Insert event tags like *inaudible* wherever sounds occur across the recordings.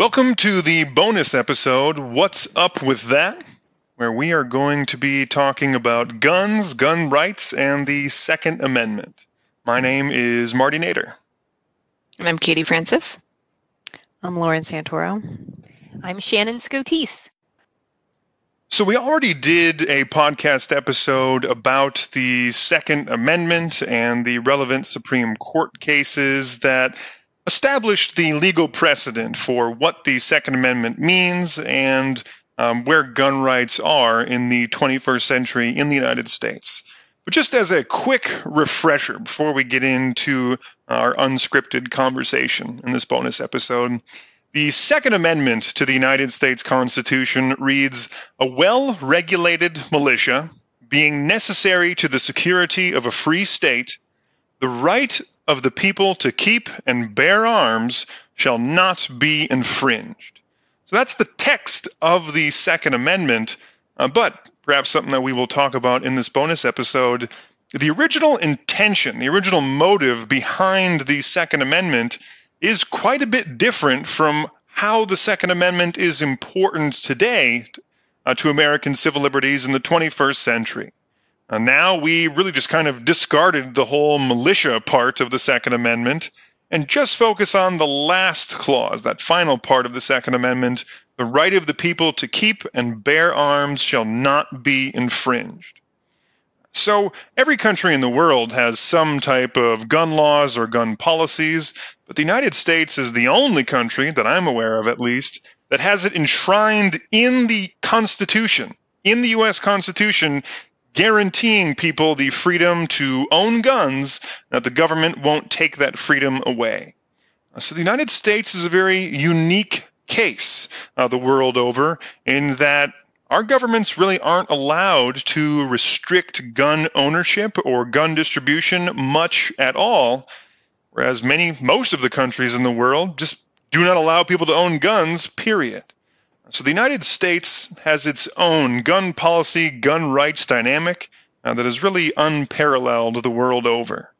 Welcome to the bonus episode, What's Up with That? where we are going to be talking about guns, gun rights, and the Second Amendment. My name is Marty Nader. And I'm Katie Francis. I'm Lauren Santoro. I'm Shannon Scotise. So, we already did a podcast episode about the Second Amendment and the relevant Supreme Court cases that established the legal precedent for what the Second Amendment means and um, where gun rights are in the 21st century in the United States. But just as a quick refresher before we get into our unscripted conversation in this bonus episode, the Second Amendment to the United States Constitution reads A well regulated militia being necessary to the security of a free state, the right of the people to keep and bear arms shall not be infringed. So that's the text of the Second Amendment, uh, but perhaps something that we will talk about in this bonus episode. The original intention, the original motive behind the Second Amendment is quite a bit different from how the Second Amendment is important today uh, to American civil liberties in the 21st century. Uh, now we really just kind of discarded the whole militia part of the Second Amendment and just focus on the last clause, that final part of the Second Amendment the right of the people to keep and bear arms shall not be infringed. So, every country in the world has some type of gun laws or gun policies, but the United States is the only country, that I'm aware of at least, that has it enshrined in the Constitution, in the U.S. Constitution, guaranteeing people the freedom to own guns, that the government won't take that freedom away. So the United States is a very unique case uh, the world over in that our governments really aren't allowed to restrict gun ownership or gun distribution much at all, whereas many, most of the countries in the world just do not allow people to own guns, period. So the United States has its own gun policy, gun rights dynamic uh, that is really unparalleled the world over.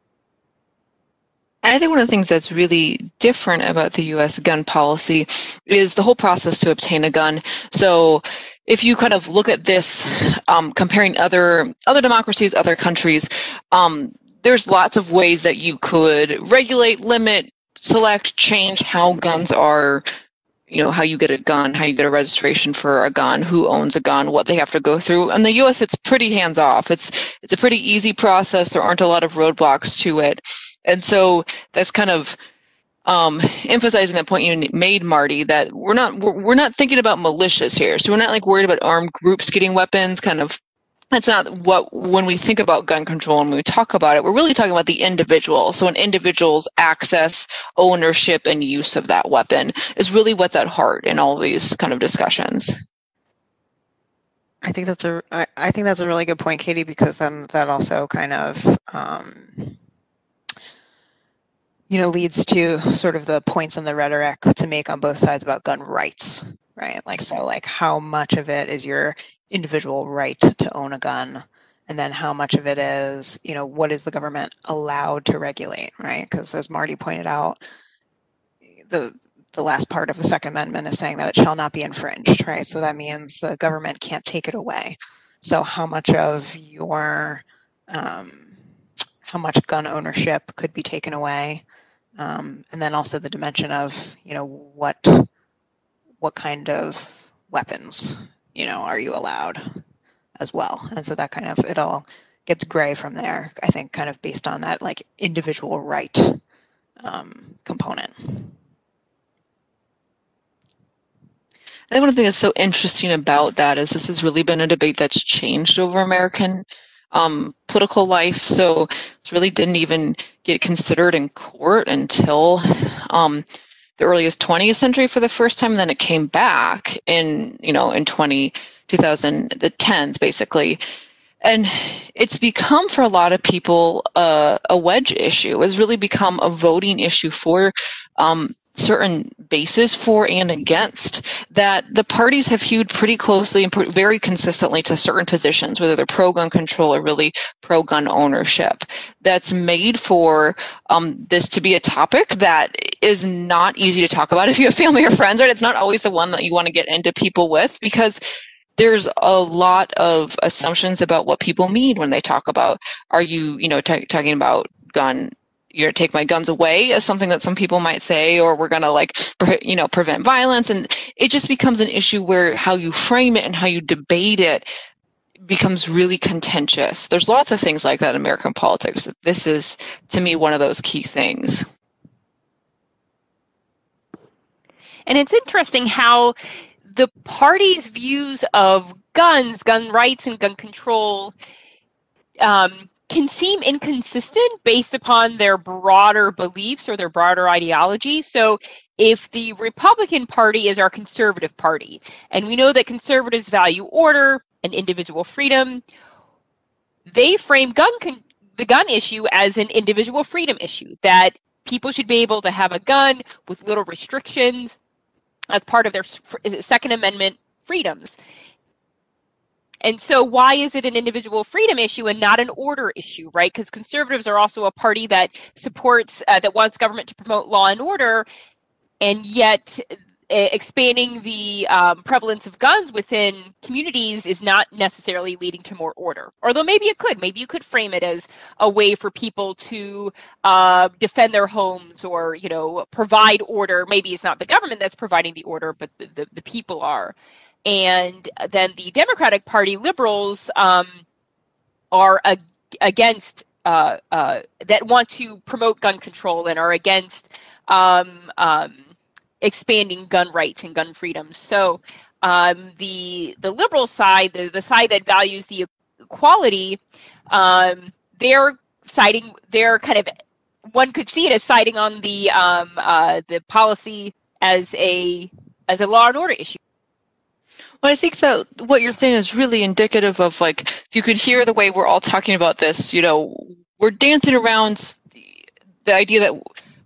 And I think one of the things that's really different about the US gun policy is the whole process to obtain a gun. So if you kind of look at this um, comparing other other democracies, other countries, um, there's lots of ways that you could regulate, limit, select, change how guns are you know how you get a gun how you get a registration for a gun who owns a gun what they have to go through in the us it's pretty hands off it's it's a pretty easy process there aren't a lot of roadblocks to it and so that's kind of um, emphasizing that point you made, Marty, that we're not we're, we're not thinking about militias here. So we're not like worried about armed groups getting weapons. Kind of, that's not what when we think about gun control and we talk about it, we're really talking about the individual. So an individual's access, ownership, and use of that weapon is really what's at heart in all these kind of discussions. I think that's a I, I think that's a really good point, Katie, because then that also kind of um, you know, leads to sort of the points in the rhetoric to make on both sides about gun rights, right? Like, so, like, how much of it is your individual right to own a gun? And then how much of it is, you know, what is the government allowed to regulate, right? Because as Marty pointed out, the the last part of the Second Amendment is saying that it shall not be infringed, right? So that means the government can't take it away. So how much of your um, how much gun ownership could be taken away um, and then also the dimension of you know what what kind of weapons you know are you allowed as well and so that kind of it all gets gray from there i think kind of based on that like individual right um, component I think one of the things that's so interesting about that is this has really been a debate that's changed over American um, political life. So it really didn't even get considered in court until um, the earliest 20th century for the first time. Then it came back in, you know, in 20, 2000, the 10s basically. And it's become for a lot of people uh, a wedge issue. It's really become a voting issue for um, certain bases for and against that the parties have hewed pretty closely and very consistently to certain positions, whether they're pro gun control or really pro gun ownership. That's made for um, this to be a topic that is not easy to talk about if you have family or friends, right? It's not always the one that you want to get into people with because there's a lot of assumptions about what people mean when they talk about are you you know t- talking about gun you're gonna take my guns away as something that some people might say or we're gonna like pre- you know prevent violence. And it just becomes an issue where how you frame it and how you debate it becomes really contentious. There's lots of things like that in american politics. This is to me one of those key things. And it's interesting how the party's views of guns, gun rights, and gun control um, can seem inconsistent based upon their broader beliefs or their broader ideology. So, if the Republican Party is our conservative party, and we know that conservatives value order and individual freedom, they frame gun con- the gun issue as an individual freedom issue that people should be able to have a gun with little restrictions as part of their Second Amendment freedoms. And so, why is it an individual freedom issue and not an order issue, right? Because conservatives are also a party that supports, uh, that wants government to promote law and order, and yet expanding the um, prevalence of guns within communities is not necessarily leading to more order. Although maybe it could. Maybe you could frame it as a way for people to uh, defend their homes or, you know, provide order. Maybe it's not the government that's providing the order, but the, the, the people are. And then the Democratic Party liberals um, are ag- against uh, uh, that want to promote gun control and are against um, um, expanding gun rights and gun freedoms. So um, the the liberal side, the, the side that values the equality, um, they're citing they're kind of one could see it as citing on the um, uh, the policy as a as a law and order issue. Well, I think that what you're saying is really indicative of like if you could hear the way we're all talking about this, you know, we're dancing around the idea that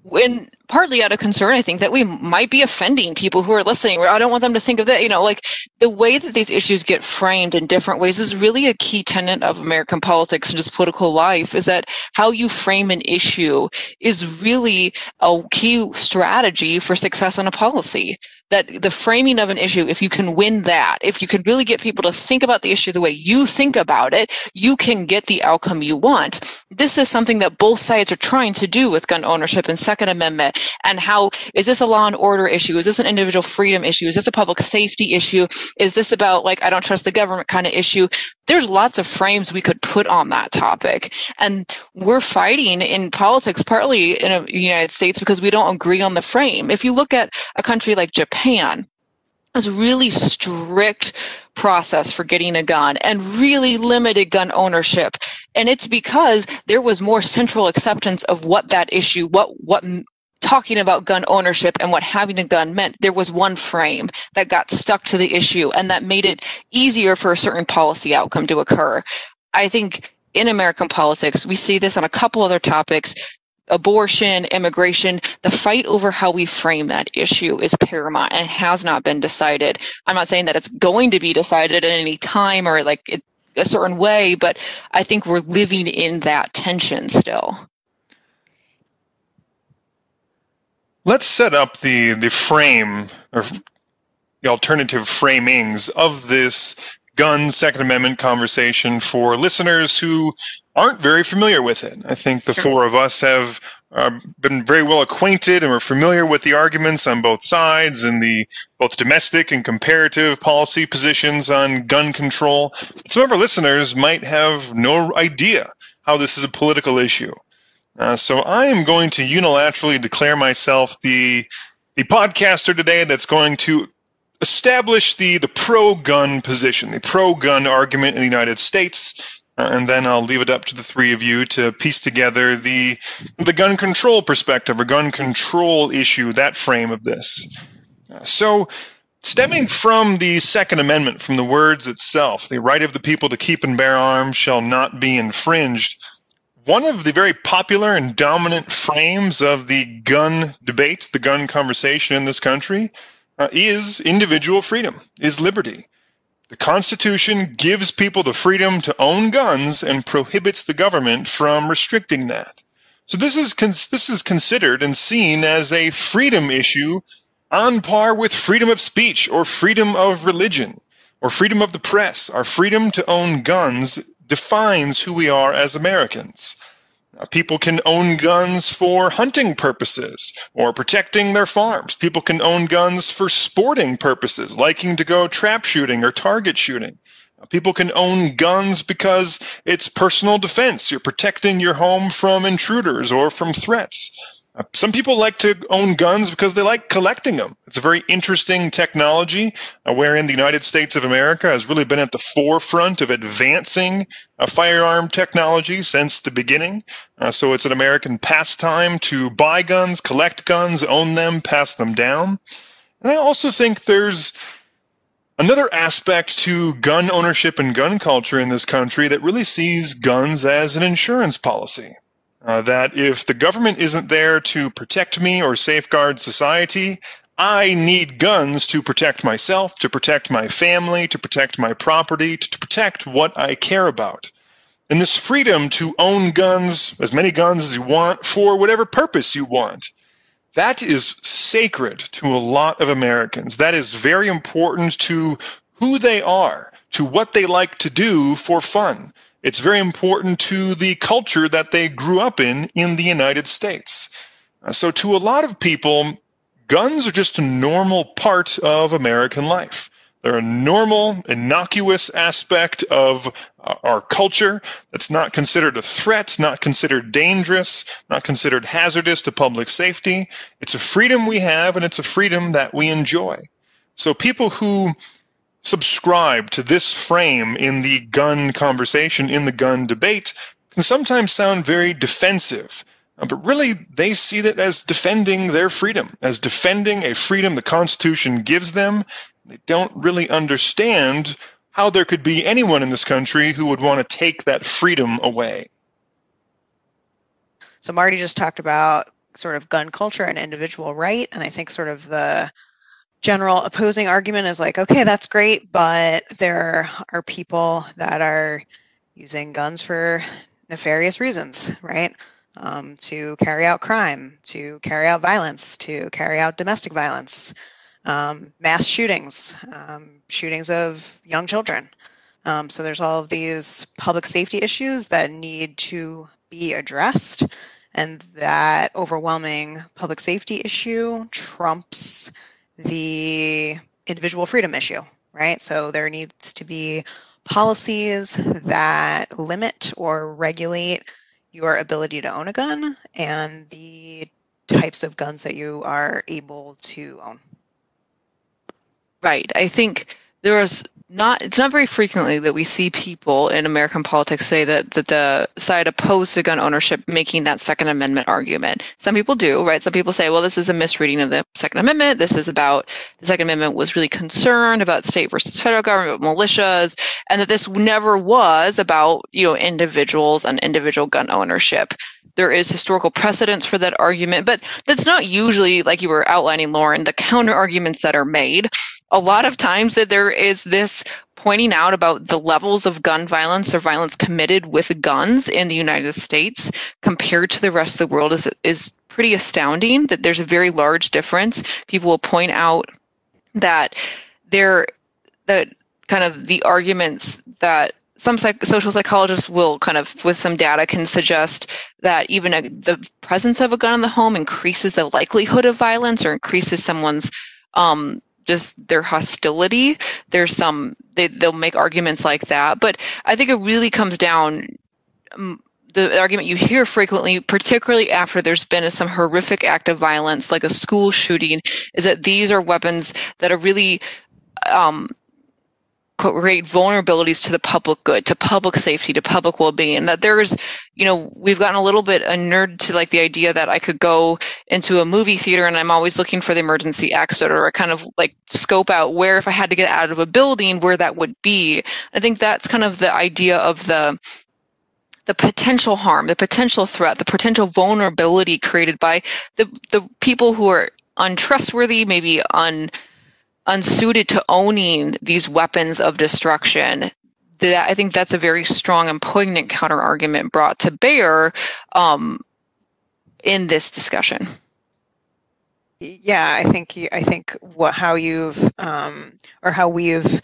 when partly out of concern, I think, that we might be offending people who are listening. I don't want them to think of that. You know, like the way that these issues get framed in different ways is really a key tenet of American politics and just political life. Is that how you frame an issue is really a key strategy for success in a policy that the framing of an issue, if you can win that, if you can really get people to think about the issue the way you think about it, you can get the outcome you want. This is something that both sides are trying to do with gun ownership and Second Amendment. And how is this a law and order issue? Is this an individual freedom issue? Is this a public safety issue? Is this about like I don't trust the government kind of issue? There's lots of frames we could put on that topic. And we're fighting in politics partly in the United States because we don't agree on the frame. If you look at a country like Japan, has really strict process for getting a gun and really limited gun ownership and it's because there was more central acceptance of what that issue what what talking about gun ownership and what having a gun meant there was one frame that got stuck to the issue and that made it easier for a certain policy outcome to occur i think in american politics we see this on a couple other topics abortion, immigration, the fight over how we frame that issue is paramount and has not been decided. I'm not saying that it's going to be decided at any time or like a certain way, but I think we're living in that tension still. Let's set up the the frame or the alternative framings of this gun Second Amendment conversation for listeners who aren't very familiar with it. I think the four of us have uh, been very well acquainted and we're familiar with the arguments on both sides and the both domestic and comparative policy positions on gun control. Some of our listeners might have no idea how this is a political issue. Uh, so I am going to unilaterally declare myself the the podcaster today that's going to establish the, the pro gun position, the pro gun argument in the United States. Uh, and then I'll leave it up to the three of you to piece together the the gun control perspective or gun control issue, that frame of this. Uh, so, stemming from the Second Amendment, from the words itself, the right of the people to keep and bear arms shall not be infringed. One of the very popular and dominant frames of the gun debate, the gun conversation in this country, uh, is individual freedom, is liberty. The Constitution gives people the freedom to own guns and prohibits the government from restricting that. So this is this is considered and seen as a freedom issue on par with freedom of speech or freedom of religion or freedom of the press. Our freedom to own guns defines who we are as Americans. People can own guns for hunting purposes or protecting their farms. People can own guns for sporting purposes, liking to go trap shooting or target shooting. People can own guns because it's personal defense. You're protecting your home from intruders or from threats. Uh, some people like to own guns because they like collecting them. It's a very interesting technology uh, wherein the United States of America has really been at the forefront of advancing a firearm technology since the beginning. Uh, so it's an American pastime to buy guns, collect guns, own them, pass them down. And I also think there's another aspect to gun ownership and gun culture in this country that really sees guns as an insurance policy. Uh, that if the government isn't there to protect me or safeguard society, I need guns to protect myself, to protect my family, to protect my property, to, to protect what I care about. And this freedom to own guns, as many guns as you want, for whatever purpose you want, that is sacred to a lot of Americans. That is very important to who they are, to what they like to do for fun. It's very important to the culture that they grew up in in the United States. Uh, so, to a lot of people, guns are just a normal part of American life. They're a normal, innocuous aspect of uh, our culture that's not considered a threat, not considered dangerous, not considered hazardous to public safety. It's a freedom we have, and it's a freedom that we enjoy. So, people who subscribe to this frame in the gun conversation, in the gun debate, can sometimes sound very defensive. Uh, but really, they see that as defending their freedom, as defending a freedom the Constitution gives them. They don't really understand how there could be anyone in this country who would want to take that freedom away. So, Marty just talked about sort of gun culture and individual right. And I think sort of the general opposing argument is like, okay, that's great, but there are people that are using guns for nefarious reasons, right? Um, to carry out crime, to carry out violence, to carry out domestic violence, um, mass shootings, um, shootings of young children. Um, so there's all of these public safety issues that need to be addressed, and that overwhelming public safety issue trumps the individual freedom issue, right? So there needs to be policies that limit or regulate your ability to own a gun and the types of guns that you are able to own. Right. I think there was not it's not very frequently that we see people in American politics say that that the side opposed to gun ownership making that Second Amendment argument. Some people do, right? Some people say, well, this is a misreading of the Second Amendment. This is about the Second Amendment was really concerned about state versus federal government, militias, and that this never was about you know individuals and individual gun ownership. There is historical precedence for that argument, but that's not usually like you were outlining, Lauren, the counter arguments that are made a lot of times that there is this pointing out about the levels of gun violence or violence committed with guns in the United States compared to the rest of the world is is pretty astounding that there's a very large difference. People will point out that there that kind of the arguments that some psych- social psychologists will kind of with some data can suggest that even a, the presence of a gun in the home increases the likelihood of violence or increases someone's um, just their hostility. There's some they they'll make arguments like that, but I think it really comes down. Um, the argument you hear frequently, particularly after there's been some horrific act of violence, like a school shooting, is that these are weapons that are really um, create vulnerabilities to the public good, to public safety, to public well-being. That there's, you know, we've gotten a little bit a nerd to like the idea that I could go into a movie theater and I'm always looking for the emergency exit or I kind of like scope out where if I had to get out of a building where that would be. I think that's kind of the idea of the the potential harm, the potential threat, the potential vulnerability created by the the people who are untrustworthy, maybe un unsuited to owning these weapons of destruction. That I think that's a very strong and poignant counter argument brought to bear um, in this discussion. Yeah, I think I think what how you've um, or how we've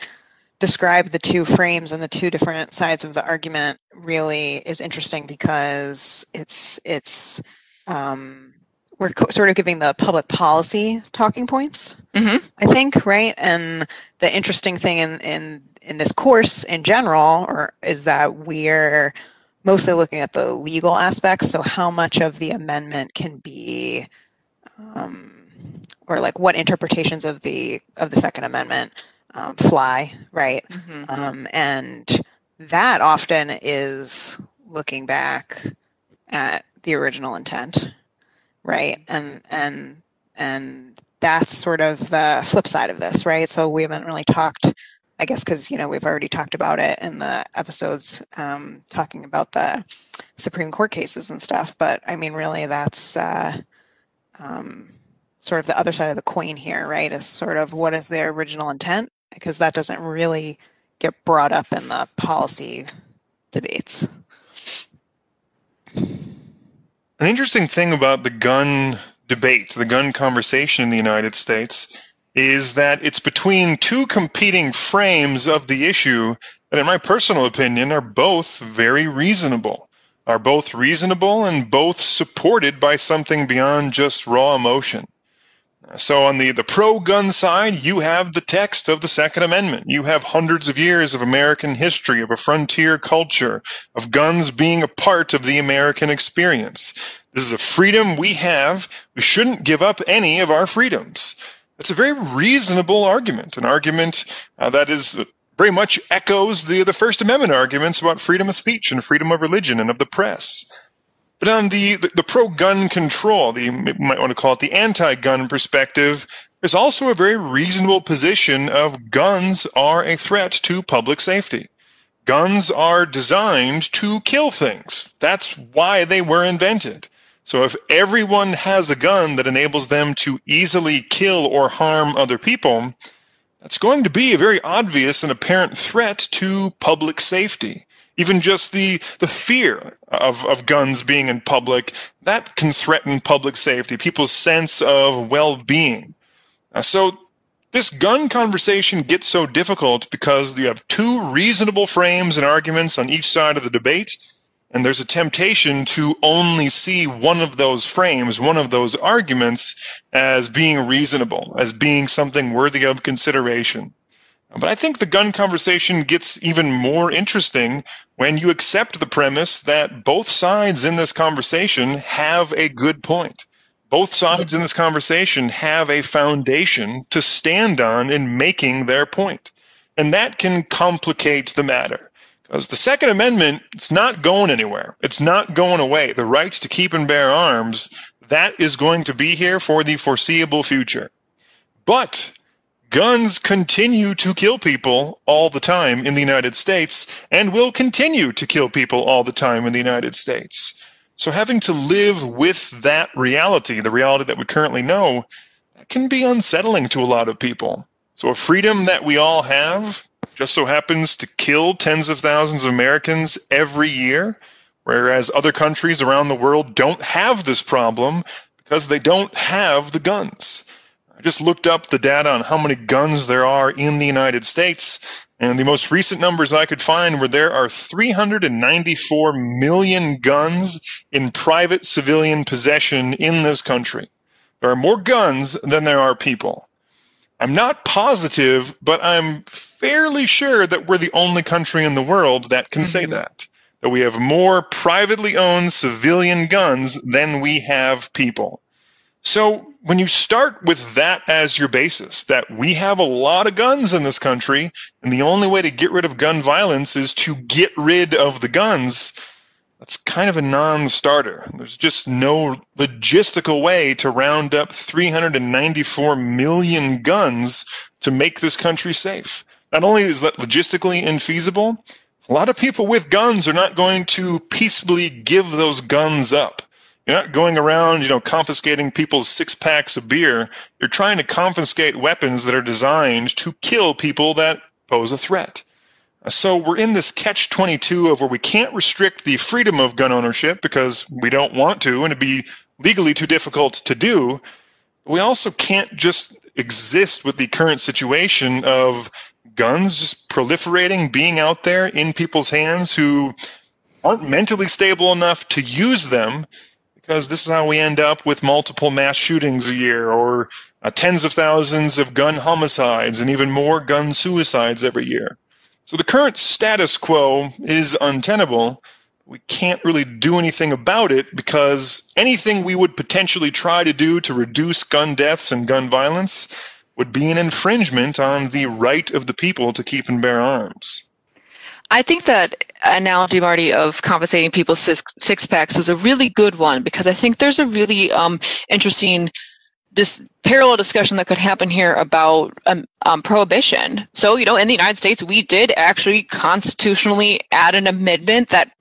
described the two frames and the two different sides of the argument really is interesting because it's it's um, we're co- sort of giving the public policy talking points. Mm-hmm. I think, right? And the interesting thing in in in this course in general, or is that we're mostly looking at the legal aspects. So, how much of the amendment can be, um, or like what interpretations of the of the Second Amendment um, fly, right? Mm-hmm. Um, and that often is looking back at the original intent, right? And and and that's sort of the flip side of this, right? So we haven't really talked, I guess, because you know we've already talked about it in the episodes um, talking about the Supreme Court cases and stuff. But I mean, really, that's uh, um, sort of the other side of the coin here, right? Is sort of what is their original intent, because that doesn't really get brought up in the policy debates. An interesting thing about the gun debate, the gun conversation in the United States, is that it's between two competing frames of the issue that, in my personal opinion, are both very reasonable. Are both reasonable and both supported by something beyond just raw emotion. So, on the, the pro gun side, you have the text of the Second Amendment. You have hundreds of years of American history, of a frontier culture, of guns being a part of the American experience. This is a freedom we have. We shouldn't give up any of our freedoms. That's a very reasonable argument, an argument uh, that is very much echoes the, the First Amendment arguments about freedom of speech and freedom of religion and of the press. But on the, the, the pro gun control, the, you might want to call it the anti gun perspective, there's also a very reasonable position of guns are a threat to public safety. Guns are designed to kill things. That's why they were invented. So if everyone has a gun that enables them to easily kill or harm other people, that's going to be a very obvious and apparent threat to public safety even just the the fear of, of guns being in public that can threaten public safety people's sense of well-being. Uh, so this gun conversation gets so difficult because you have two reasonable frames and arguments on each side of the debate and there's a temptation to only see one of those frames one of those arguments as being reasonable as being something worthy of consideration but I think the gun conversation gets even more interesting when you accept the premise that both sides in this conversation have a good point. Both sides in this conversation have a foundation to stand on in making their point. And that can complicate the matter. Because the Second Amendment, it's not going anywhere. It's not going away. The right to keep and bear arms, that is going to be here for the foreseeable future. But guns continue to kill people all the time in the United States and will continue to kill people all the time in the United States. So having to live with that reality, the reality that we currently know, that can be unsettling to a lot of people. So a freedom that we all have just so happens to kill tens of thousands of Americans every year, whereas other countries around the world don't have this problem because they don't have the guns. I just looked up the data on how many guns there are in the United States, and the most recent numbers I could find were there are 394 million guns in private civilian possession in this country. There are more guns than there are people. I'm not positive, but I'm fairly sure that we're the only country in the world that can say Mhm. that. That we have more privately owned civilian guns than we have people. So when you start with that as your basis, that we have a lot of guns in this country, and the only way to get rid of gun violence is to get rid of the guns, that's kind of a non starter. There's just no logistical way to round up 394 million guns to make this country safe. Not only is that logistically infeasible, a lot of people with guns are not going to peacefully give those guns up. You're not going around, you know, confiscating people's six packs of beer. You're trying to confiscate weapons that are designed to kill people that pose a threat. So we're in this catch 22 of where we can't restrict the freedom of gun ownership because we don't want to and it'd be legally too difficult to do. We also can't just exist with the current situation of guns just proliferating, being out there in people's hands who aren't mentally stable enough to use them because this is how we end up with multiple mass shootings a year or uh, tens of thousands of gun homicides and even more gun suicides every year. So the current status quo is untenable. We can't really do anything about it because anything we would potentially try to do to reduce gun deaths and gun violence would be an infringement on the right of the people to keep and bear arms. I think that analogy, Marty, of confiscating people's six, six packs is a really good one because I think there's a really um, interesting this parallel discussion that could happen here about um, um, prohibition. So, you know, in the United States, we did actually constitutionally add an amendment that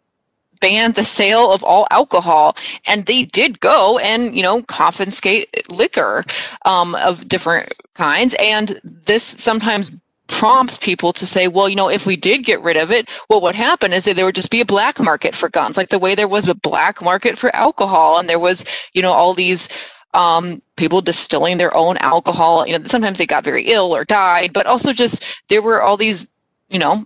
banned the sale of all alcohol, and they did go and you know confiscate liquor um, of different kinds, and this sometimes prompts people to say, well, you know, if we did get rid of it, well, what would happen is that there would just be a black market for guns, like the way there was a black market for alcohol, and there was, you know, all these um, people distilling their own alcohol. You know, sometimes they got very ill or died, but also just there were all these, you know,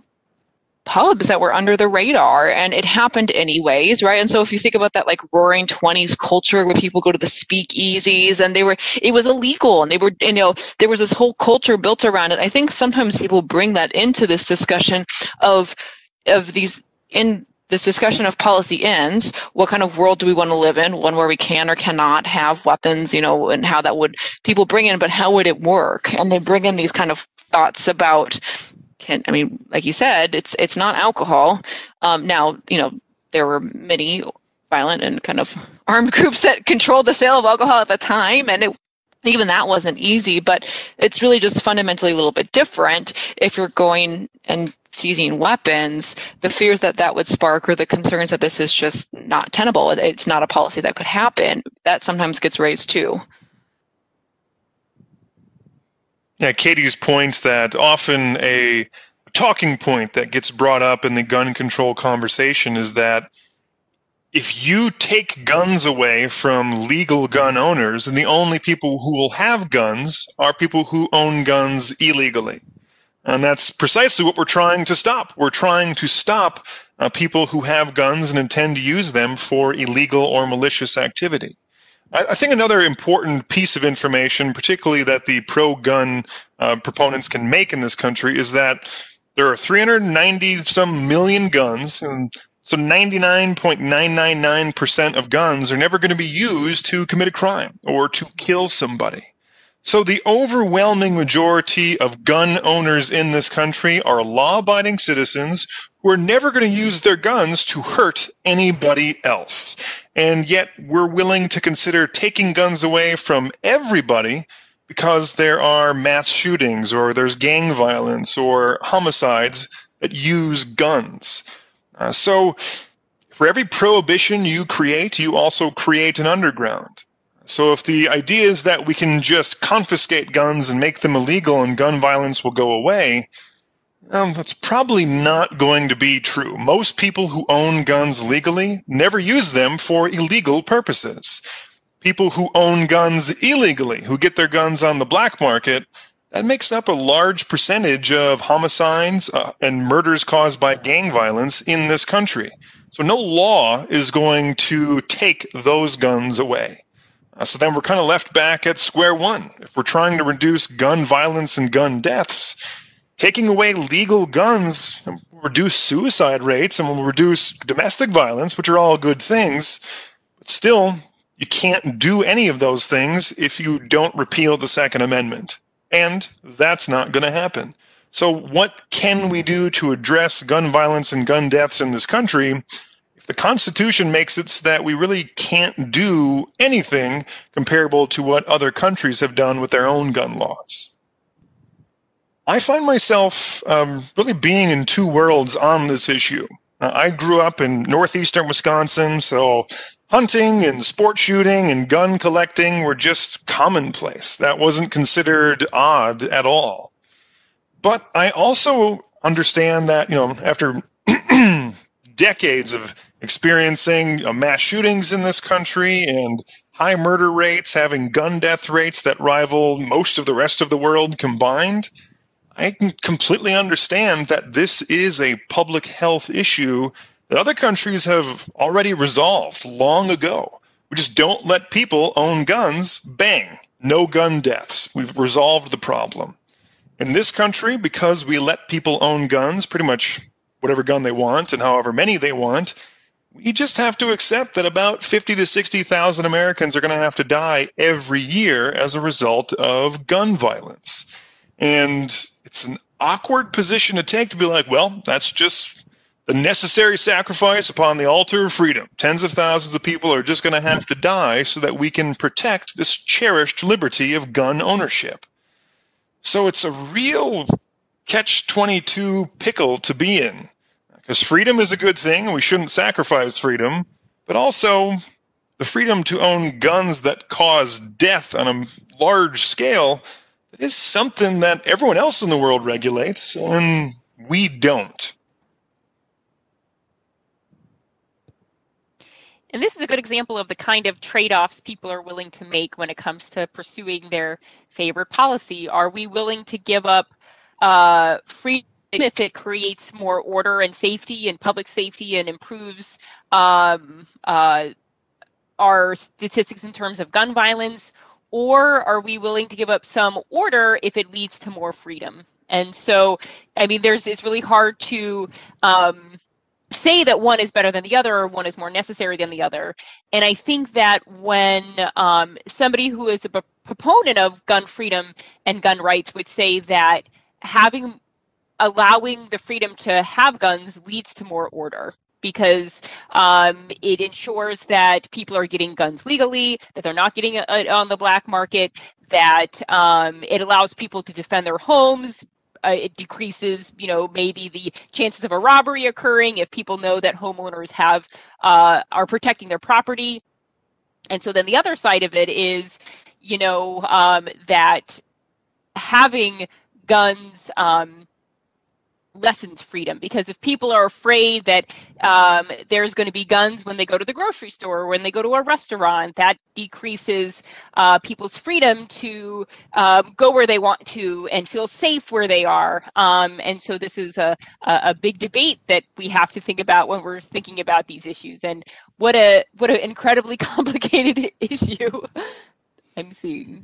pubs that were under the radar and it happened anyways right? And so if you think about that like roaring 20s culture where people go to the speakeasies and they were it was illegal and they were you know there was this whole culture built around it. I think sometimes people bring that into this discussion of of these in this discussion of policy ends what kind of world do we want to live in? One where we can or cannot have weapons you know and how that would people bring in but how would it work? And they bring in these kind of thoughts about can I mean, like you said, it's it's not alcohol. Um, now, you know, there were many violent and kind of *laughs* armed groups that controlled the sale of alcohol at the time, and it, even that wasn't easy. But it's really just fundamentally a little bit different if you're going and seizing weapons. The fears that that would spark, or the concerns that this is just not tenable, it's not a policy that could happen. That sometimes gets raised too. Yeah, Katie's point that often a talking point that gets brought up in the gun control conversation is that if you take guns away from legal gun owners, and the only people who will have guns are people who own guns illegally. And that's precisely what we're trying to stop. We're trying to stop uh, people who have guns and intend to use them for illegal or malicious activity. I think another important piece of information, particularly that the pro gun uh, proponents can make in this country, is that there are 390 some million guns, and so 99.999% of guns are never going to be used to commit a crime or to kill somebody. So the overwhelming majority of gun owners in this country are law abiding citizens who are never going to use their guns to hurt anybody else. And yet we're willing to consider taking guns away from everybody because there are mass shootings or there's gang violence or homicides that use guns. Uh, so for every prohibition you create, you also create an underground. So if the idea is that we can just confiscate guns and make them illegal and gun violence will go away, um, that's probably not going to be true. Most people who own guns legally never use them for illegal purposes. People who own guns illegally, who get their guns on the black market, that makes up a large percentage of homicides uh, and murders caused by gang violence in this country. So no law is going to take those guns away. Uh, so then we're kind of left back at square one. If we're trying to reduce gun violence and gun deaths, taking away legal guns will reduce suicide rates and will reduce domestic violence, which are all good things. But still, you can't do any of those things if you don't repeal the Second Amendment. And that's not going to happen. So, what can we do to address gun violence and gun deaths in this country If the Constitution makes it so that we really can't do anything comparable to what other countries have done with their own gun laws. I find myself um, really being in two worlds on this issue. Uh, I grew up in northeastern Wisconsin, so hunting and sport shooting and gun collecting were just commonplace. That wasn't considered odd at all. But I also understand that, you know, after *clears throat* decades of experiencing mass shootings in this country and high murder rates, having gun death rates that rival most of the rest of the world combined, I can completely understand that this is a public health issue that other countries have already resolved long ago. We just don't let people own guns. Bang, no gun deaths. We've resolved the problem. In this country, because we let people own guns, pretty much whatever gun they want and however many they want, we just have to accept that about 50 to 60,000 Americans are going to have to die every year as a result of gun violence. And it's an awkward position to take to be like, well, that's just the necessary sacrifice upon the altar of freedom. Tens of thousands of people are just going to have to die so that we can protect this cherished liberty of gun ownership. So it's a real catch 22 pickle to be in. Because freedom is a good thing, we shouldn't sacrifice freedom, but also the freedom to own guns that cause death on a large scale is something that everyone else in the world regulates, and we don't. And this is a good example of the kind of trade offs people are willing to make when it comes to pursuing their favorite policy. Are we willing to give up uh, freedom if it creates more order and safety and public safety and improves um, uh, our statistics in terms of gun violence? Or are we willing to give up some order if it leads to more freedom? And so, I mean, there's it's really hard to um, say that one is better than the other or one is more necessary than the other. And I think that when um, somebody who is a p- proponent of gun freedom and gun rights would say that having allowing the freedom to have guns leads to more order because um, it ensures that people are getting guns legally, that they're not getting it on the black market, that um, it allows people to defend their homes uh, it decreases, you know, maybe the chances of a robbery occurring if people know that homeowners have uh, are protecting their property. And so then the other side of it is, you know, um, that having guns um, lessens freedom because if people are afraid that um, there's going to be guns when they go to the grocery store or when they go to a restaurant, that decreases uh, people's freedom to um, go where they want to and feel safe where they are. Um, and so this is a, a big debate that we have to think about when we're thinking about these issues. And what a what an incredibly *laughs* complicated issue I'm seeing.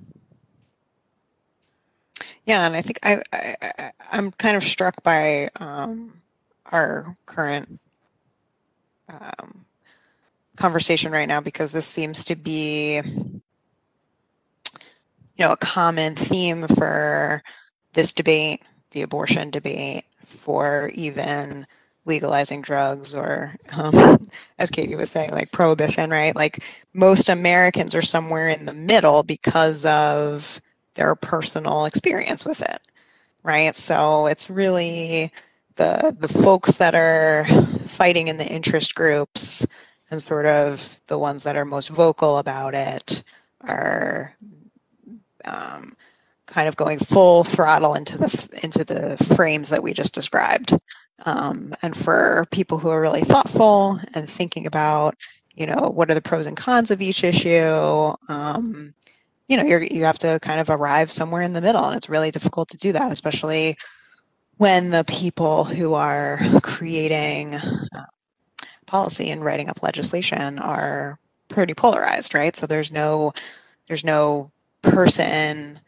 Yeah, and I think I, I I'm kind of struck by um, our current um, conversation right now because this seems to be you know a common theme for this debate, the abortion debate, for even legalizing drugs or um, *laughs* as katie was saying like prohibition right? Like most americans are somewhere in the middle because of their personal experience with it right? So it's really the the folks that are fighting in the interest groups and sort of the ones that are most vocal about it are um, kind of going full throttle into the into the frames that we just described. Um, and for people who are really thoughtful and thinking about you know what are the pros and cons of each issue um, you know you you have to kind of arrive somewhere in the middle and it's really difficult to do that especially when the people who are creating uh, policy and writing up legislation are pretty polarized right? So there's no there's no person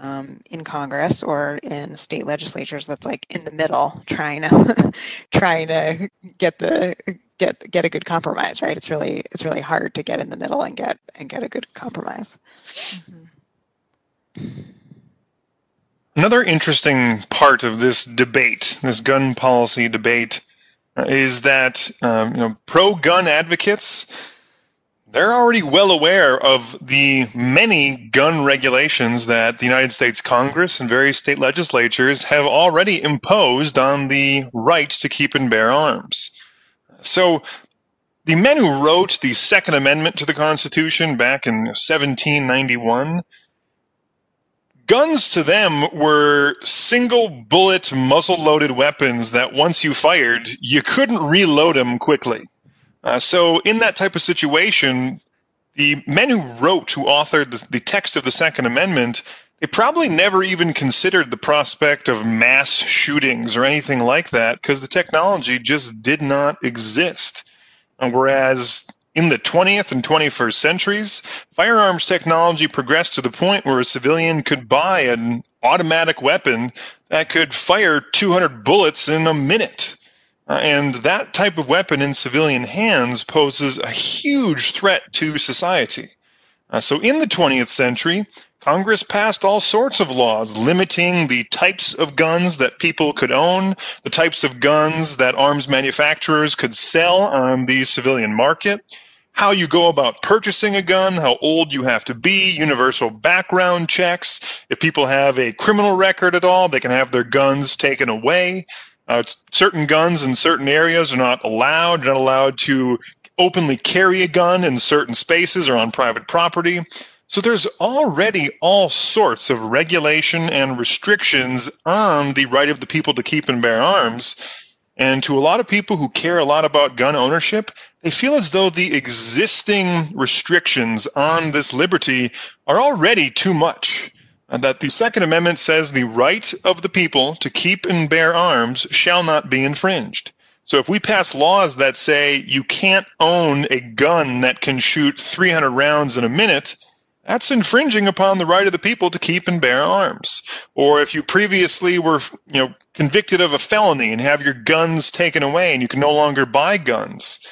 um, in Congress or in state legislatures that's like in the middle trying to *laughs* trying to get the get get a good compromise right it's really it's really hard to get in the middle and get and get a good compromise mm-hmm. another interesting part of this debate this gun policy debate uh, is that um, you know pro gun advocates they're already well aware of the many gun regulations that the United States Congress and various state legislatures have already imposed on the right to keep and bear arms. So, the men who wrote the Second Amendment to the Constitution back in 1791 guns to them were single bullet muzzle loaded weapons that once you fired, you couldn't reload them quickly. Uh, so, in that type of situation, the men who wrote, who authored the, the text of the Second Amendment, they probably never even considered the prospect of mass shootings or anything like that because the technology just did not exist. And whereas in the 20th and 21st centuries, firearms technology progressed to the point where a civilian could buy an automatic weapon that could fire 200 bullets in a minute. Uh, and that type of weapon in civilian hands poses a huge threat to society. Uh, so in the 20th century, Congress passed all sorts of laws limiting the types of guns that people could own, the types of guns that arms manufacturers could sell on the civilian market, how you go about purchasing a gun, how old you have to be, universal background checks. If people have a criminal record at all, they can have their guns taken away. Uh, certain guns in certain areas are not allowed, not allowed to openly carry a gun in certain spaces or on private property. So there's already all sorts of regulation and restrictions on the right of the people to keep and bear arms. And to a lot of people who care a lot about gun ownership, they feel as though the existing restrictions on this liberty are already too much. And that the Second Amendment says the right of the people to keep and bear arms shall not be infringed. So if we pass laws that say you can't own a gun that can shoot 300 rounds in a minute, that's infringing upon the right of the people to keep and bear arms. Or if you previously were, you know, convicted of a felony and have your guns taken away and you can no longer buy guns,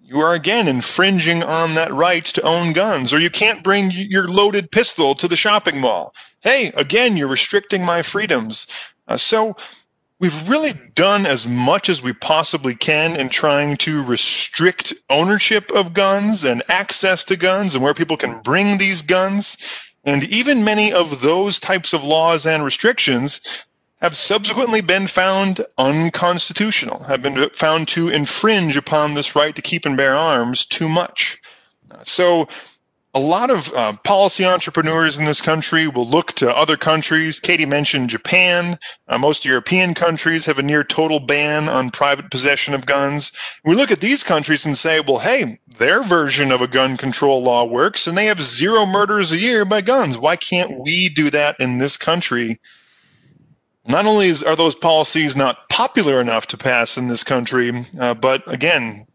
you are again infringing on that right to own guns. Or you can't bring your loaded pistol to the shopping mall. Hey, again, you're restricting my freedoms. Uh, so we've really done as much as we possibly can in trying to restrict ownership of guns and access to guns and where people can bring these guns. And even many of those types of laws and restrictions have subsequently been found unconstitutional, have been found to infringe upon this right to keep and bear arms too much. So a lot of uh, policy entrepreneurs in this country will look to other countries. Katie mentioned Japan. Uh, most European countries have a near total ban on private possession of guns. We look at these countries and say, well, hey, their version of a gun control law works and they have zero murders a year by guns. Why can't we do that in this country? Not only is, are those policies not popular enough to pass in this country, uh, but again,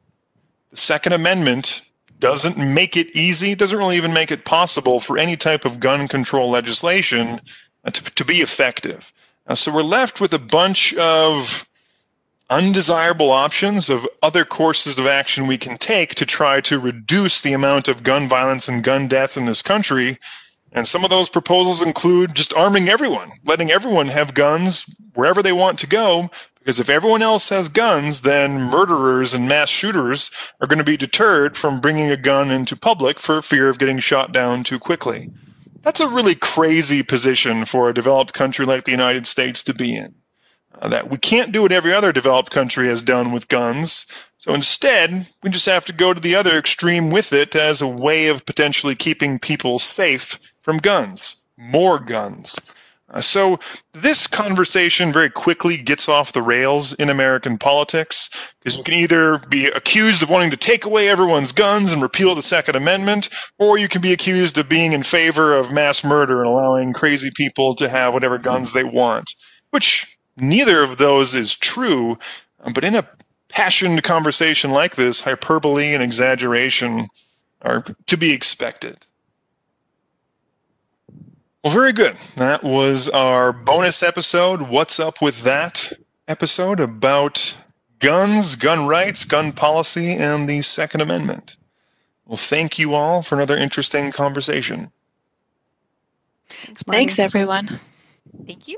the Second Amendment doesn't make it easy, doesn't really even make it possible for any type of gun control legislation uh, to, to be effective. Uh, so we're left with a bunch of undesirable options of other courses of action we can take to try to reduce the amount of gun violence and gun death in this country. And some of those proposals include just arming everyone, letting everyone have guns wherever they want to go, because if everyone else has guns, then murderers and mass shooters are going to be deterred from bringing a gun into public for fear of getting shot down too quickly. That's a really crazy position for a developed country like the United States to be in. Uh, that we can't do what every other developed country has done with guns. So instead, we just have to go to the other extreme with it as a way of potentially keeping people safe from guns. More guns. Uh, so this conversation very quickly gets off the rails in American politics because you can either be accused of wanting to take away everyone's guns and repeal the Second Amendment, or you can be accused of being in favor of mass murder and allowing crazy people to have whatever guns they want, which neither of those is true. But in a passionate conversation like this, hyperbole and exaggeration are to be expected. Well, very good. That was our bonus episode. What's up with that episode about guns, gun rights, gun policy, and the Second Amendment? Well, thank you all for another interesting conversation. Thanks, Thanks everyone. Thank you.